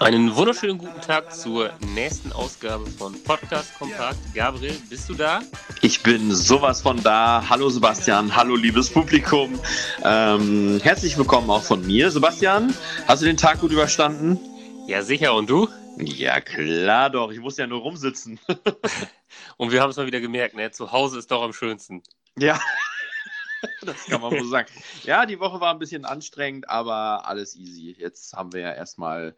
Einen wunderschönen guten Tag zur nächsten Ausgabe von Podcast Kompakt. Gabriel, bist du da? Ich bin sowas von da. Hallo Sebastian, hallo liebes Publikum. Ähm, herzlich willkommen auch von mir. Sebastian, hast du den Tag gut überstanden? Ja, sicher. Und du? Ja, klar doch. Ich muss ja nur rumsitzen. Und wir haben es mal wieder gemerkt, ne? Zu Hause ist doch am schönsten. Ja. Das kann man wohl sagen. Ja, die Woche war ein bisschen anstrengend, aber alles easy. Jetzt haben wir ja erstmal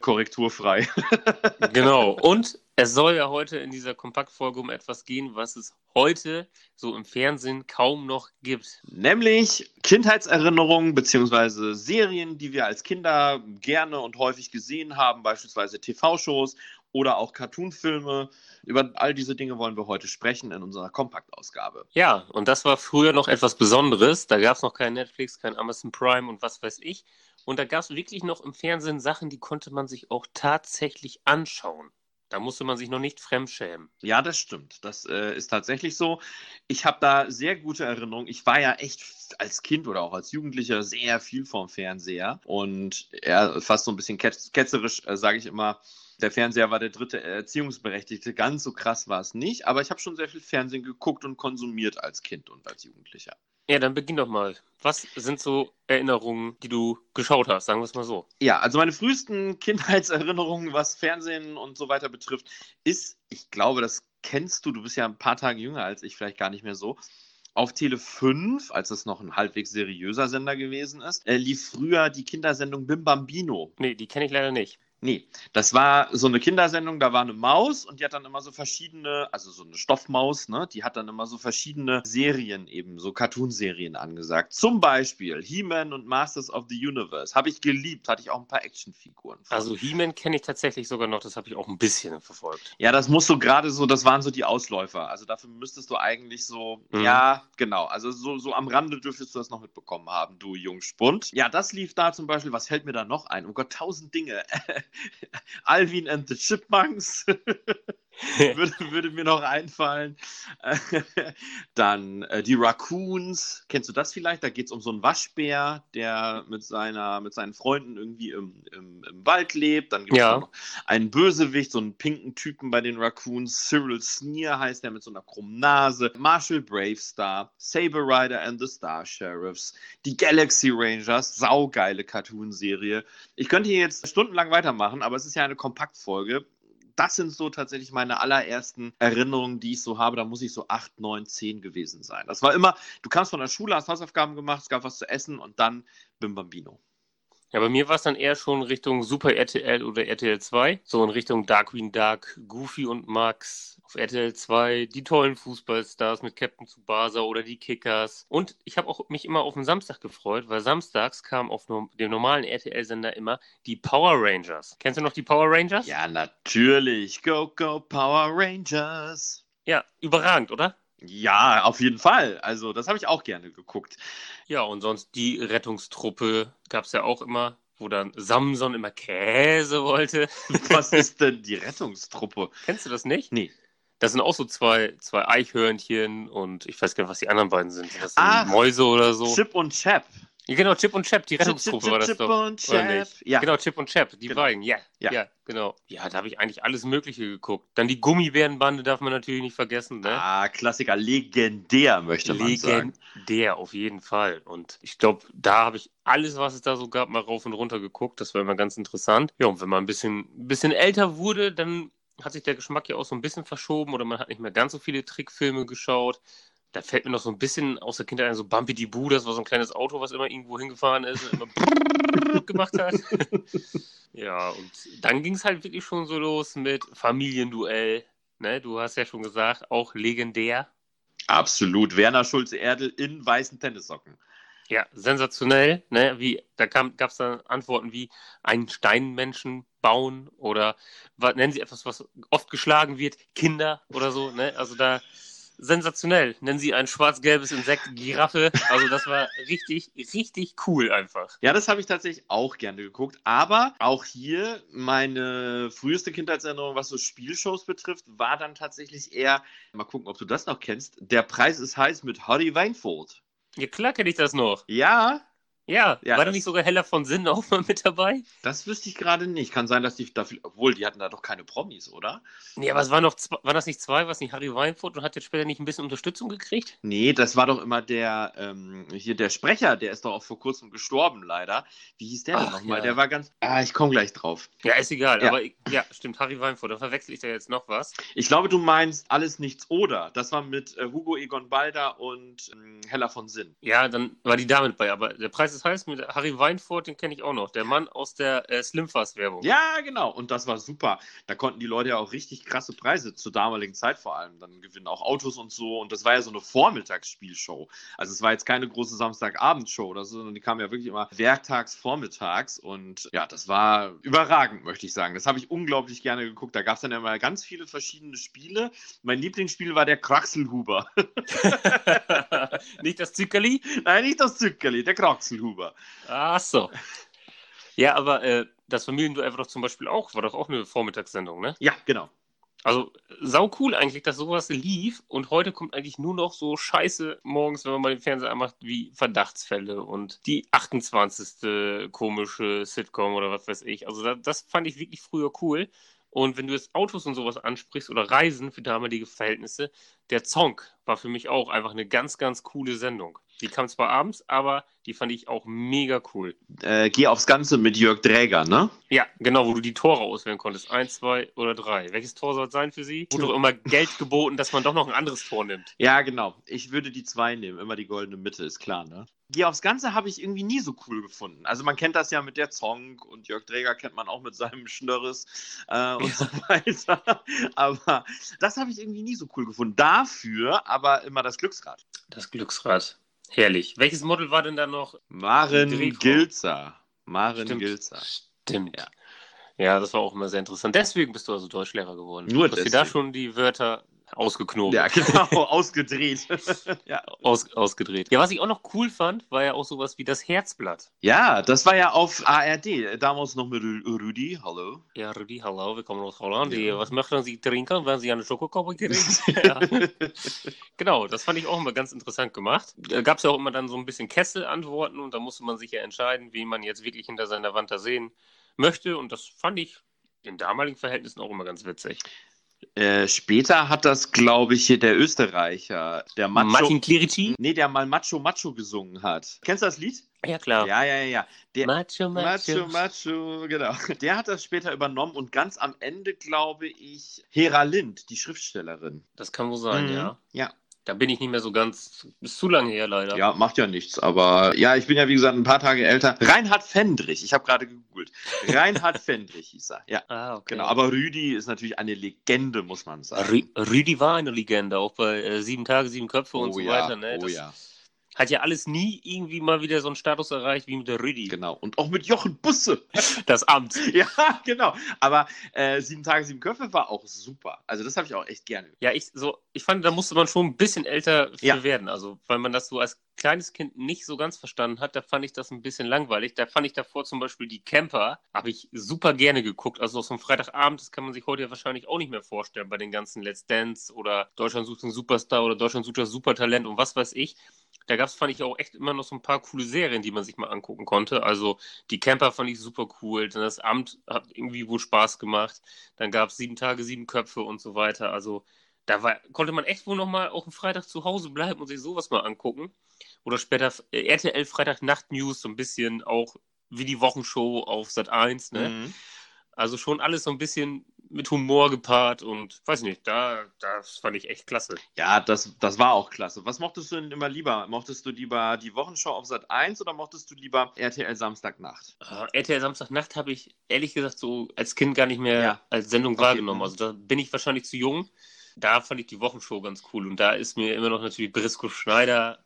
korrekturfrei. Genau. Und es soll ja heute in dieser Kompaktfolge um etwas gehen, was es heute so im Fernsehen kaum noch gibt. Nämlich Kindheitserinnerungen bzw. Serien, die wir als Kinder gerne und häufig gesehen haben, beispielsweise TV-Shows oder auch Cartoonfilme. Über all diese Dinge wollen wir heute sprechen in unserer Kompaktausgabe. Ja, und das war früher noch etwas Besonderes. Da gab es noch kein Netflix, kein Amazon Prime und was weiß ich. Und da gab es wirklich noch im Fernsehen Sachen, die konnte man sich auch tatsächlich anschauen. Da musste man sich noch nicht fremdschämen. Ja, das stimmt. Das äh, ist tatsächlich so. Ich habe da sehr gute Erinnerungen. Ich war ja echt als Kind oder auch als Jugendlicher sehr viel vorm Fernseher. Und ja, fast so ein bisschen ketz ketzerisch äh, sage ich immer, der Fernseher war der dritte Erziehungsberechtigte. Ganz so krass war es nicht. Aber ich habe schon sehr viel Fernsehen geguckt und konsumiert als Kind und als Jugendlicher. Ja, dann beginn doch mal. Was sind so Erinnerungen, die du geschaut hast? Sagen wir es mal so. Ja, also meine frühesten Kindheitserinnerungen, was Fernsehen und so weiter betrifft, ist, ich glaube, das kennst du, du bist ja ein paar Tage jünger als ich, vielleicht gar nicht mehr so. Auf Tele 5, als es noch ein halbwegs seriöser Sender gewesen ist, äh, lief früher die Kindersendung Bim Bambino. Nee, die kenne ich leider nicht. Nee, das war so eine Kindersendung, da war eine Maus und die hat dann immer so verschiedene, also so eine Stoffmaus, ne? Die hat dann immer so verschiedene Serien eben, so Cartoonserien angesagt. Zum Beispiel He-Man und Masters of the Universe. Habe ich geliebt, hatte ich auch ein paar Actionfiguren. Also He-Man kenne ich tatsächlich sogar noch, das habe ich auch ein bisschen verfolgt. Ja, das musst du gerade so, das waren so die Ausläufer. Also dafür müsstest du eigentlich so, mhm. ja, genau. Also so, so am Rande dürftest du das noch mitbekommen haben, du Jungspund. Ja, das lief da zum Beispiel, was hält mir da noch ein? Oh Gott, tausend Dinge. Alvin and the Chipmunks würde, würde, mir noch einfallen. Dann äh, die Raccoons. Kennst du das vielleicht? Da geht es um so einen Waschbär, der mit, seiner, mit seinen Freunden irgendwie im, im, im Wald lebt. Dann gibt es ja. noch einen Bösewicht, so einen pinken Typen bei den Raccoons. Cyril Sneer heißt der mit so einer krummen Nase. Marshall Bravestar, Saber Rider and the Star Sheriffs, die Galaxy Rangers, saugeile Cartoonserie. Ich könnte hier jetzt stundenlang weitermachen, aber es ist ja eine Kompaktfolge das sind so tatsächlich meine allerersten Erinnerungen, die ich so habe. Da muss ich so 8, 9, 10 gewesen sein. Das war immer, du kamst von der Schule, hast Hausaufgaben gemacht, es gab was zu essen und dann Bim Bambino. Ja, bei mir war es dann eher schon Richtung Super RTL oder RTL 2. So in Richtung Darkwing Duck, Goofy und Max. Auf RTL 2 die tollen Fußballstars mit Captain Tsubasa oder die Kickers. Und ich habe auch mich immer auf den Samstag gefreut, weil samstags kam auf dem normalen RTL-Sender immer die Power Rangers. Kennst du noch die Power Rangers? Ja, natürlich. Go, go, Power Rangers. Ja, überragend, oder? Ja, auf jeden Fall. Also, das habe ich auch gerne geguckt. Ja, und sonst die Rettungstruppe gab es ja auch immer, wo dann Samson immer Käse wollte. Was ist denn die Rettungstruppe? Kennst du das nicht? Nee. Das sind auch so zwei, zwei Eichhörnchen und ich weiß gar nicht, was die anderen beiden sind. Das sind ah, Mäuse oder so. Chip und Chap. Ja, genau, Chip und Chap, die Rettungsgruppe Chip, war das Chip doch. und Chap. Ja. Genau, Chip und Chap, die genau. beiden, ja, ja. Ja, genau. Ja, da habe ich eigentlich alles Mögliche geguckt. Dann die Gummibärenbande darf man natürlich nicht vergessen, ne? Ah, Klassiker, legendär, möchte man legendär, sagen. Legendär, auf jeden Fall. Und ich glaube, da habe ich alles, was es da so gab, mal rauf und runter geguckt. Das war immer ganz interessant. Ja, und wenn man ein bisschen, ein bisschen älter wurde, dann hat sich der Geschmack ja auch so ein bisschen verschoben oder man hat nicht mehr ganz so viele Trickfilme geschaut da fällt mir noch so ein bisschen aus der Kindheit ein, so Bumpy die Boo, das war so ein kleines Auto, was immer irgendwo hingefahren ist und immer gemacht hat. ja, und dann ging es halt wirklich schon so los mit Familienduell. Ne? Du hast ja schon gesagt, auch legendär. Absolut. Werner Schulze-Erdel in weißen Tennissocken. Ja, sensationell. Ne? Wie, da gab es dann Antworten wie einen Steinmenschen bauen oder nennen sie etwas, was oft geschlagen wird, Kinder oder so. Ne? Also da sensationell. Nennen Sie ein schwarz-gelbes Insekt Giraffe. Also das war richtig, richtig cool einfach. Ja, das habe ich tatsächlich auch gerne geguckt. Aber auch hier meine früheste Kindheitserinnerung, was so Spielshows betrifft, war dann tatsächlich eher, mal gucken, ob du das noch kennst, Der Preis ist heiß mit Harry Weinfold. Ja, klar kenne ich das noch. Ja, Ja, Ja, war da nicht sogar Heller von Sinn auch mal mit dabei? Das wüsste ich gerade nicht. Kann sein, dass die dafür, obwohl die hatten da doch keine Promis, oder? Nee, aber es waren noch zwei, waren das nicht zwei, was nicht Harry Weinfurt und hat jetzt später nicht ein bisschen Unterstützung gekriegt? Nee, das war doch immer der, ähm, hier der Sprecher, der ist doch auch vor kurzem gestorben, leider. Wie hieß der denn nochmal? ja. Der war ganz. Ah, ich komme gleich drauf. Ja, ist egal, Ja. aber ich- ja, stimmt, Harry Weinfurt, da verwechsel ich da jetzt noch was. Ich glaube, du meinst alles nichts oder. Das war mit äh, Hugo Egon Balder und ähm, Hella von Sinn. Ja, dann war die damit bei, aber der Preis ist heiß mit Harry Weinfurt, den kenne ich auch noch. Der Mann aus der äh, Slimfast-Werbung. Ja, genau. Und das war super. Da konnten die Leute ja auch richtig krasse Preise zur damaligen Zeit vor allem dann gewinnen, auch Autos und so. Und das war ja so eine Vormittagsspielshow. Also es war jetzt keine große Samstagabendshow oder so, sondern die kam ja wirklich immer werktags, vormittags. Und ja, das war überragend, möchte ich sagen. Das habe ich unglaublich gerne geguckt. Da gab es dann immer ganz viele verschiedene Spiele. Mein Lieblingsspiel war der Kraxelhuber. nicht das Zückerli? Nein, nicht das Zückerli, der Kraxelhuber. Ach so. Ja, aber äh, das Familienduell war doch zum Beispiel auch, war doch auch eine Vormittagssendung, ne? Ja, genau. Also sau cool eigentlich, dass sowas lief und heute kommt eigentlich nur noch so Scheiße morgens, wenn man mal den Fernseher anmacht, wie Verdachtsfälle und die 28. komische Sitcom oder was weiß ich. Also da, das fand ich wirklich früher cool. Und wenn du jetzt Autos und sowas ansprichst oder Reisen für damalige Verhältnisse, der Zonk war für mich auch einfach eine ganz, ganz coole Sendung. Die kam zwar abends, aber die fand ich auch mega cool. Äh, geh aufs Ganze mit Jörg Dräger, ne? Ja, genau, wo du die Tore auswählen konntest. Eins, zwei oder drei. Welches Tor soll es sein für sie? Wurde doch immer Geld geboten, dass man doch noch ein anderes Tor nimmt. Ja, genau. Ich würde die zwei nehmen. Immer die goldene Mitte, ist klar, ne? Geh aufs Ganze habe ich irgendwie nie so cool gefunden. Also man kennt das ja mit der Zonk und Jörg Dräger kennt man auch mit seinem Schnörres äh, und Ja. so weiter. Aber das habe ich irgendwie nie so cool gefunden. Dafür aber immer das Glücksrad. Das Glücksrad. Herrlich. Welches Model war denn da noch? Maren. Gilzer. Maren Stimmt. Gilzer. Stimmt. Ja. Ja. das war auch immer sehr interessant. Deswegen bist du also Deutschlehrer geworden. Nur du hast dir da deswegen. schon die Wörter ausgeknoben. Ja, genau, ausgedreht. ja. Aus, ausgedreht. Ja, was ich auch noch cool fand, war ja auch sowas wie das Herzblatt. ja, das war ja auf ARD. Damals noch mit Rü- Rüdi. Hallo. Ja, Rudi, hallo, wir kommen aus Holland. Ja. Was möchten Sie trinken, wenn Sie eine Schokokoppe ja. Genau, das fand ich auch immer ganz interessant gemacht. Da gab es ja auch immer dann so ein bisschen Kesselantworten und da musste man sich ja entscheiden, wie man jetzt wirklich hinter seiner Wand da sehen möchte. Und das fand ich in damaligen Verhältnissen auch immer ganz witzig. Äh, später hat das, glaube ich, hier der Österreicher, der Macho. Martin Clerici? Nee, der mal Macho Macho gesungen hat. Kennst du das Lied? Ja, klar. Ja, ja, ja, ja. Der Macho, Macho Macho. Macho, genau. Der hat das später übernommen und ganz am Ende, glaube ich, Hera Lind, die Schriftstellerin. Das kann wohl sein, Mhm. ja. Ja. Da bin ich nicht mehr so ganz. Ist zu lange her, leider. Ja, macht ja nichts, aber ja, ich bin ja wie gesagt ein paar Tage älter. Reinhard Fendrich, ich habe gerade gegoogelt. Reinhard Fendrich hieß er. Ja, Ah, okay. genau. Aber Rüdi ist natürlich eine Legende, muss man sagen. Rü Rüdi war eine Legende, auch bei äh, Sieben Tage, Sieben Köpfe und so ja, weiter. Ne? oh Das ja, hat ja alles nie irgendwie mal wieder so einen Status erreicht wie mit der Rüdi. genau. Und auch mit Jochen Busse. Das Amt. ja, genau. Aber äh, Sieben Tage, Sieben Köpfe war auch super. Also das habe ich auch echt gerne. Ja, ich, so, ich fand, da musste man schon ein bisschen älter für Ja. werden. Also, weil man das so als kleines Kind nicht so ganz verstanden hat, da fand ich das ein bisschen langweilig. Da fand ich davor zum Beispiel die Camper, habe ich super gerne geguckt. Also, so ein Freitagabend, das kann man sich heute ja wahrscheinlich auch nicht mehr vorstellen bei den ganzen Let's Dance oder Deutschland sucht einen Superstar oder Deutschland sucht das Supertalent und was weiß ich. Da gab es, fand ich, auch echt immer noch so ein paar coole Serien, die man sich mal angucken konnte. Also die Camper fand ich super cool. Dann das Amt hat irgendwie wohl Spaß gemacht. Dann gab es sieben Tage, sieben Köpfe und so weiter. Also da war, konnte man echt wohl noch mal auch am Freitag zu Hause bleiben und sich sowas mal angucken. Oder später äh, RTL Freitag Nacht News, so ein bisschen auch wie die Wochenshow auf Sat 1. Ne? Mhm. Also schon alles so ein bisschen mit Humor gepaart und weiß nicht, da, das fand ich echt klasse. Ja, das, das war auch klasse. Was mochtest du denn immer lieber? Mochtest du lieber die Wochenschau auf Sat 1 oder mochtest du lieber RTL Samstagnacht? Äh, RTL Samstagnacht habe ich ehrlich gesagt so als Kind gar nicht mehr Ja. als Sendung Okay. wahrgenommen. Also da bin ich wahrscheinlich zu jung. Da fand ich die Wochenshow ganz cool und da ist mir immer noch natürlich Brisco Schneider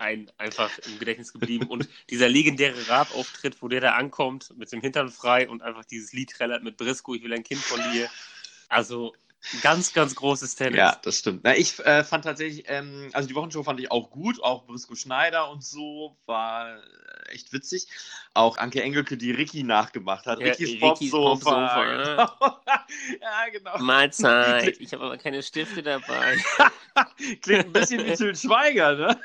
ein, einfach im Gedächtnis geblieben und dieser legendäre Raab-Auftritt, wo der da ankommt mit dem Hintern frei und einfach dieses Lied trällert mit Brisco, ich will ein Kind von dir. Also Ganz, ganz großes Tennis. Ja, das stimmt. Na, ich äh, fand tatsächlich, ähm, also die Wochenshow fand ich auch gut, auch Brisco Schneider und so war äh, echt witzig. Auch Anke Engelke, die Ricky nachgemacht hat. Ja, Rickys Popsofa. Popsofa, ja, genau. Mahlzeit. Ich habe aber keine Stifte dabei. Klingt ein bisschen wie Til Schweiger, ne?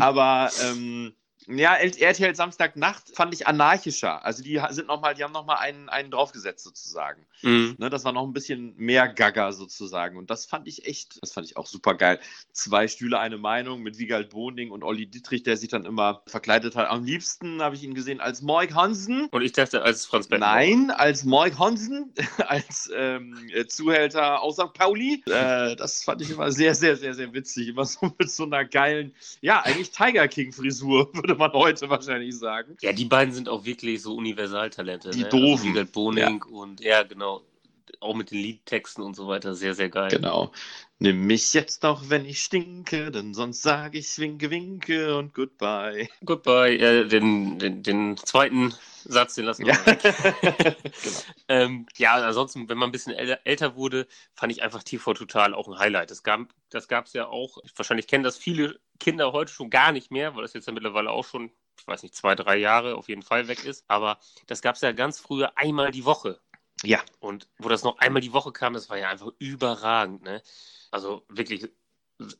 Aber ähm, ja, RTL Samstagnacht fand ich anarchischer. Also die sind noch mal, die haben nochmal einen, einen draufgesetzt sozusagen. Mhm. Ne, das war noch ein bisschen mehr Gaga sozusagen. Und das fand ich echt, das fand ich auch super geil. Zwei Stühle, eine Meinung mit Wiegald Boning und Olli Dietrich, der sich dann immer verkleidet hat. Am liebsten habe ich ihn gesehen als Moik Hansen. Und ich dachte, als Franz Beckenbauer. Nein, als Moik Hansen, als ähm, äh, Zuhälter aus St. Pauli. Äh, das fand ich immer sehr, sehr, sehr, sehr witzig. Immer so mit so einer geilen, ja, eigentlich Tiger King-Frisur, würde man heute wahrscheinlich sagen. Ja, die beiden sind auch wirklich so Universaltalente. Die ne? Doofen. Also Boning und ja, genau. Auch mit den Liedtexten und so weiter. Sehr, sehr geil. Genau. Nimm mich jetzt doch, wenn ich stinke, denn sonst sage ich winke, winke und goodbye. Goodbye. Ja, den, den, den zweiten Satz, den lassen wir Ja. weg. ähm, ja, ansonsten, wenn man ein bisschen äl- älter wurde, fand ich einfach TV Total auch ein Highlight. Das gab das gab's ja auch, wahrscheinlich kennen das viele Kinder heute schon gar nicht mehr, weil das jetzt ja mittlerweile auch schon, ich weiß nicht, zwei, drei Jahre auf jeden Fall weg ist. Aber das gab es ja ganz früher einmal die Woche. Ja, Und wo das noch einmal die Woche kam, das war ja einfach überragend, ne? Also wirklich,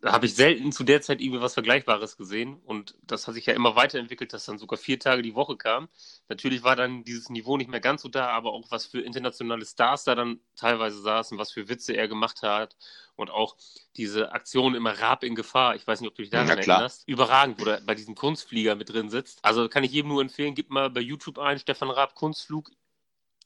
habe ich selten zu der Zeit irgendwie was Vergleichbares gesehen. Und das hat sich ja immer weiterentwickelt, dass dann sogar vier Tage die Woche kam. Natürlich war dann dieses Niveau nicht mehr ganz so da, aber auch was für internationale Stars da dann teilweise saßen, was für Witze er gemacht hat. Und auch diese Aktion immer Raab in Gefahr. Ich weiß nicht, ob du dich daran Ja, erinnerst. Überragend, wo er bei diesem Kunstflieger mit drin sitzt. Also kann ich jedem nur empfehlen, gib mal bei YouTube ein, Stefan Raab Kunstflug.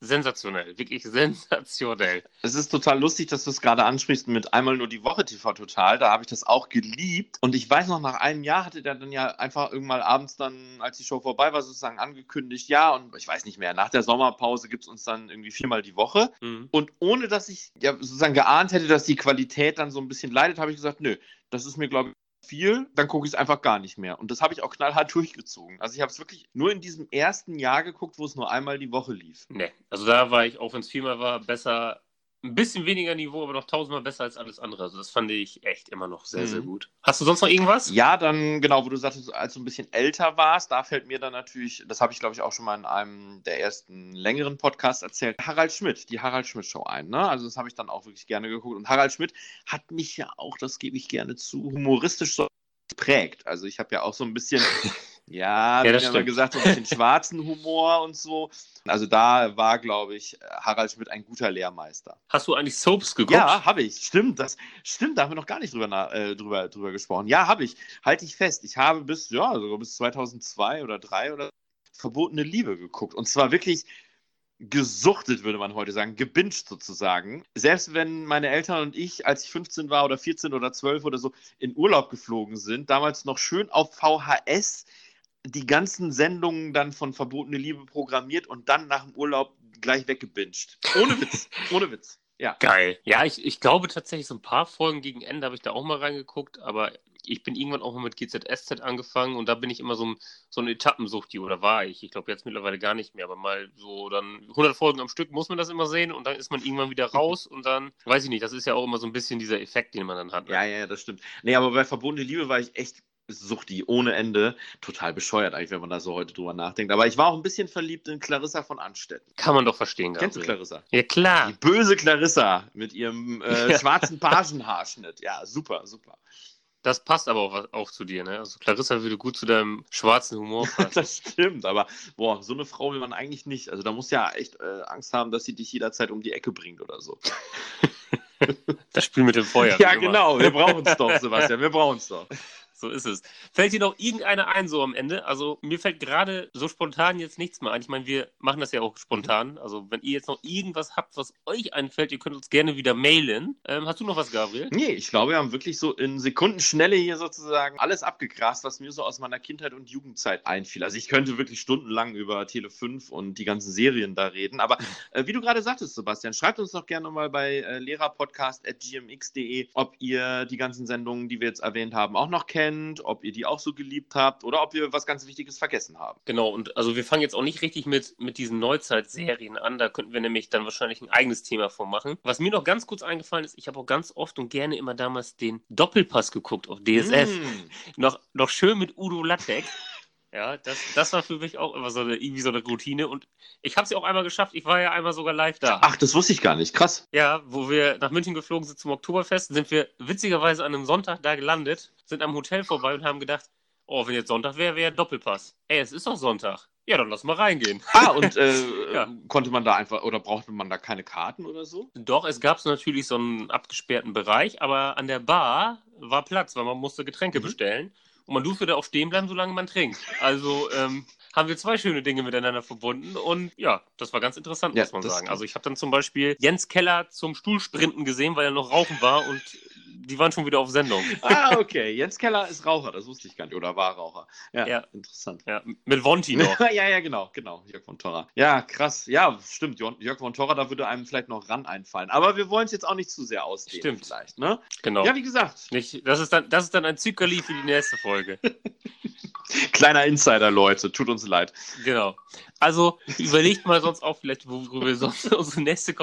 Sensationell, wirklich sensationell. es ist total lustig, dass du es gerade ansprichst mit einmal nur die Woche TV Total. Da habe ich das auch geliebt. Und ich weiß noch, nach einem Jahr hatte der dann ja einfach irgendwann abends dann, als die Show vorbei war, sozusagen angekündigt, ja, und ich weiß nicht mehr, nach der Sommerpause gibt es uns dann irgendwie viermal die Woche. Mhm. Und ohne dass ich ja sozusagen geahnt hätte, dass die Qualität dann so ein bisschen leidet, habe ich gesagt, nö, das ist mir, glaube ich, viel, dann gucke ich es einfach gar nicht mehr. Und das habe ich auch knallhart durchgezogen. Also ich habe es wirklich nur in diesem ersten Jahr geguckt, wo es nur einmal die Woche lief. Nee, also da war ich, auch wenn es viermal war, besser, ein bisschen weniger Niveau, aber noch tausendmal besser als alles andere. Also das fand ich echt immer noch sehr, Mhm. sehr gut. Hast du sonst noch irgendwas? Ja, dann, genau, wo du sagtest, als du ein bisschen älter warst, da fällt mir dann natürlich, das habe ich glaube ich auch schon mal in einem der ersten längeren Podcasts erzählt, Harald Schmidt, die Harald Schmidt Show ein. Ne? Also das habe ich dann auch wirklich gerne geguckt. Und Harald Schmidt hat mich ja auch, das gebe ich gerne zu, humoristisch so geprägt. Also ich habe ja auch so ein bisschen, ja, Ja, wie das mal stimmt. gesagt, so ein bisschen schwarzen Humor und so. Also da war, glaube ich, Harald Schmidt ein guter Lehrmeister. Hast du eigentlich Soaps geguckt? Ja, habe ich. Stimmt, das stimmt. Da haben wir noch gar nicht drüber, äh, drüber, drüber gesprochen. Ja, habe ich. Halte ich fest. Ich habe bis, ja, sogar bis 2002 oder 3 oder Verbotene Liebe geguckt. Und zwar wirklich gesuchtet, würde man heute sagen, gebinged sozusagen. Selbst wenn meine Eltern und ich, als ich 15 war oder 14 oder 12 oder so, in Urlaub geflogen sind, damals noch schön auf VHS die ganzen Sendungen dann von Verbotene Liebe programmiert und dann nach dem Urlaub gleich weggebinged. Ohne Witz. Ohne Witz. Ja. Geil. Ja, ich, ich glaube tatsächlich, so ein paar Folgen gegen Ende habe ich da auch mal reingeguckt, aber ich bin irgendwann auch mal mit GZSZ angefangen und da bin ich immer so ein, so ein Etappensuchti oder war ich. Ich glaube jetzt mittlerweile gar nicht mehr, aber mal so dann 100 Folgen am Stück muss man das immer sehen und dann ist man irgendwann wieder raus und dann, weiß ich nicht, das ist ja auch immer so ein bisschen dieser Effekt, den man dann hat. ne? Ja, ja, ja, das stimmt. Nee, aber bei Verbotene Liebe war ich echt Suchti ohne Ende. Total bescheuert eigentlich, wenn man da so heute drüber nachdenkt. Aber ich war auch ein bisschen verliebt in Clarissa von Anstetten. Kann man doch verstehen, Kennst du Gabriel. Clarissa? Ja, klar. Die böse Clarissa mit ihrem äh, schwarzen Pagenhaarschnitt. Ja, super, super. Das passt aber auch, auch zu dir, ne? Also Clarissa würde gut zu deinem schwarzen Humor passen. Das stimmt, aber boah, so eine Frau will man eigentlich nicht. Also da muss ja echt äh, Angst haben, dass sie dich jederzeit um die Ecke bringt oder so. das Spiel mit dem Feuer. Ja, genau. Wir brauchen es doch, Sebastian. Wir brauchen es doch. So ist es. Fällt dir noch irgendeiner ein so am Ende? Also mir fällt gerade so spontan jetzt nichts mehr ein. Ich meine, wir machen das ja auch spontan. Also wenn ihr jetzt noch irgendwas habt, was euch einfällt, ihr könnt uns gerne wieder mailen. Ähm, hast du noch was, Gabriel? Nee, ich glaube, wir haben wirklich so in Sekundenschnelle hier sozusagen alles abgegrast, was mir so aus meiner Kindheit und Jugendzeit einfiel. Also ich könnte wirklich stundenlang über Tele 5 und die ganzen Serien da reden. Aber äh, wie du gerade sagtest, Sebastian, schreibt uns doch gerne mal bei äh, lehrerpodcast.gmx.de, ob ihr die ganzen Sendungen, die wir jetzt erwähnt haben, auch noch kennt. Kennt, ob ihr die auch so geliebt habt oder ob wir was ganz Wichtiges vergessen haben. Genau, und also wir fangen jetzt auch nicht richtig mit, mit diesen Neuzeitserien an. Da könnten wir nämlich dann wahrscheinlich ein eigenes Thema vormachen. Was mir noch ganz kurz eingefallen ist, ich habe auch ganz oft und gerne immer damals den Doppelpass geguckt auf DSF. Mm. Noch, noch schön mit Udo Lattek. Ja, das, das war für mich auch immer so eine, irgendwie so eine Routine. Und ich habe es ja auch einmal geschafft. Ich war ja einmal sogar live da. Ach, das wusste ich gar nicht. Krass. Ja, wo wir nach München geflogen sind zum Oktoberfest, sind wir witzigerweise an einem Sonntag da gelandet, sind am Hotel vorbei und haben gedacht, oh, wenn jetzt Sonntag wäre, wäre Doppelpass. Ey, es ist doch Sonntag. Ja, dann lass mal reingehen. Ah, und äh, Ja. konnte man da einfach oder brauchte man da keine Karten oder so? Doch, es gab natürlich so einen abgesperrten Bereich, aber an der Bar war Platz, weil man musste Getränke Mhm. bestellen. Und man durfte da auch stehen bleiben, solange man trinkt. Also ähm, haben wir zwei schöne Dinge miteinander verbunden. Und ja, das war ganz interessant, Ja, muss man sagen. Also ich habe dann zum Beispiel Jens Keller zum Stuhlsprinten gesehen, weil er noch rauchen war und die waren schon wieder auf Sendung. Ah, okay. Jens Keller ist Raucher, das wusste ich gar nicht. Oder war Raucher. Ja, Ja. interessant. Ja, mit Vonti noch. ja, ja, genau, genau. Jörg von Torra. Ja, krass. Ja, stimmt. Jörg von Torra, da würde einem vielleicht noch ran einfallen. Aber wir wollen es jetzt auch nicht zu sehr ausdehnen. Stimmt. Vielleicht, ne? Genau. Ja, wie gesagt, Nicht, das, ist dann, das ist dann ein Zückerli für die nächste Folge. kleiner Insider, Leute. Tut uns leid. Genau. Also überlegt mal sonst auch vielleicht, worüber wir sonst unsere nächste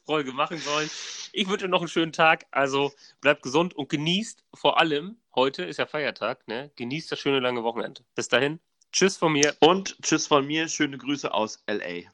Kontaktfolge machen sollen. Ich wünsche noch einen schönen Tag. Also bleibt gesund und genießt vor allem, heute ist ja Feiertag, ne? Genießt das schöne lange Wochenende. Bis dahin. Tschüss von mir. Und tschüss von mir. Schöne Grüße aus L.A.